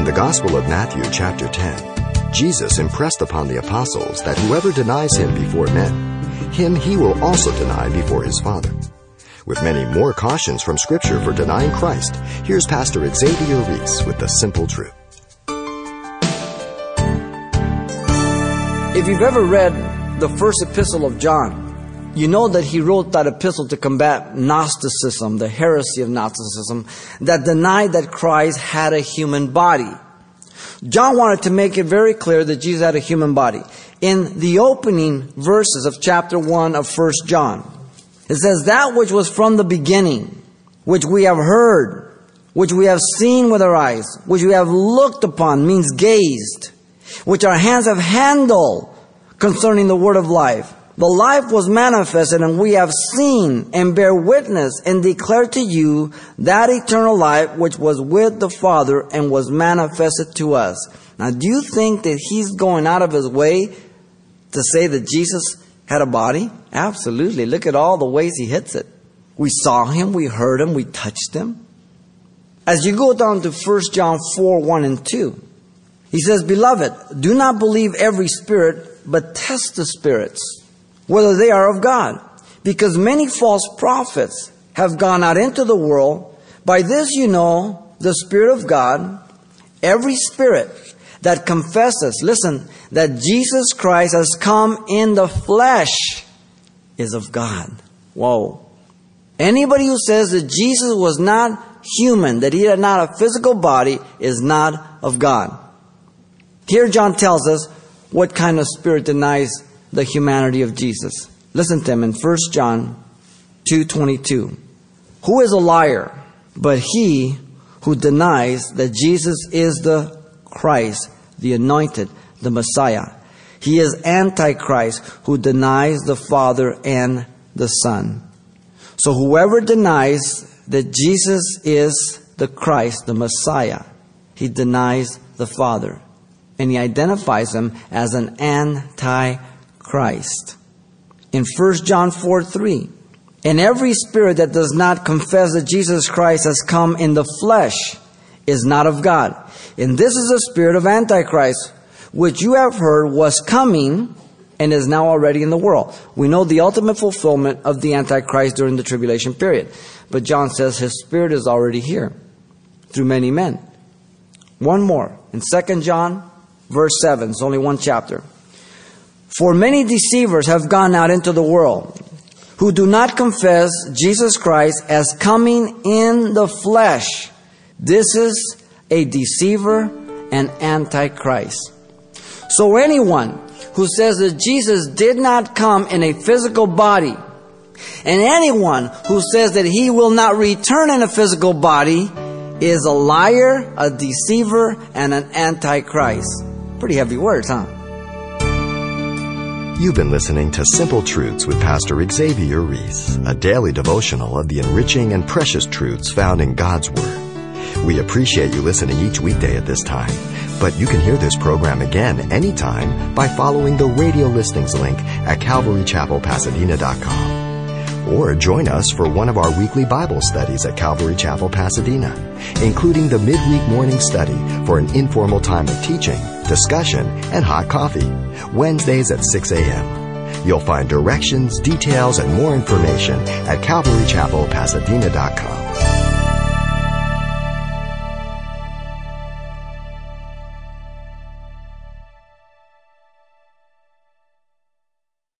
In the Gospel of Matthew, chapter 10, Jesus impressed upon the apostles that whoever denies him before men, him he will also deny before his Father. With many more cautions from Scripture for denying Christ, here's Pastor Xavier Reese with the simple truth. If you've ever read the first epistle of John, you know that he wrote that epistle to combat Gnosticism, the heresy of Gnosticism, that denied that Christ had a human body. John wanted to make it very clear that Jesus had a human body. In the opening verses of chapter 1 of 1 John, it says, That which was from the beginning, which we have heard, which we have seen with our eyes, which we have looked upon, means gazed, which our hands have handled concerning the word of life. The life was manifested and we have seen and bear witness and declare to you that eternal life which was with the Father and was manifested to us. Now, do you think that he's going out of his way to say that Jesus had a body? Absolutely. Look at all the ways he hits it. We saw him, we heard him, we touched him. As you go down to 1 John 4 1 and 2, he says, Beloved, do not believe every spirit, but test the spirits whether they are of God. Because many false prophets have gone out into the world. By this you know the Spirit of God. Every spirit that confesses, listen, that Jesus Christ has come in the flesh is of God. Whoa. Anybody who says that Jesus was not human, that he had not a physical body, is not of God. Here John tells us what kind of spirit denies the humanity of Jesus. Listen to him in 1 John 2:22. Who is a liar but he who denies that Jesus is the Christ, the anointed, the Messiah? He is antichrist who denies the Father and the Son. So whoever denies that Jesus is the Christ, the Messiah, he denies the Father. And he identifies him as an antichrist Christ. In 1 John 4 3, and every spirit that does not confess that Jesus Christ has come in the flesh is not of God. And this is the spirit of Antichrist, which you have heard was coming and is now already in the world. We know the ultimate fulfillment of the Antichrist during the tribulation period. But John says his spirit is already here through many men. One more. In 2 John, verse 7, it's only one chapter. For many deceivers have gone out into the world who do not confess Jesus Christ as coming in the flesh. This is a deceiver and antichrist. So anyone who says that Jesus did not come in a physical body, and anyone who says that he will not return in a physical body is a liar, a deceiver, and an antichrist. Pretty heavy words, huh? You've been listening to Simple Truths with Pastor Xavier Reese, a daily devotional of the enriching and precious truths found in God's Word. We appreciate you listening each weekday at this time, but you can hear this program again anytime by following the radio listings link at calvarychapelpasadena.com. Or join us for one of our weekly Bible studies at Calvary Chapel, Pasadena, including the midweek morning study for an informal time of teaching discussion, and hot coffee. Wednesdays at 6 a.m. You'll find directions, details, and more information at CalvaryChapelPasadena.com.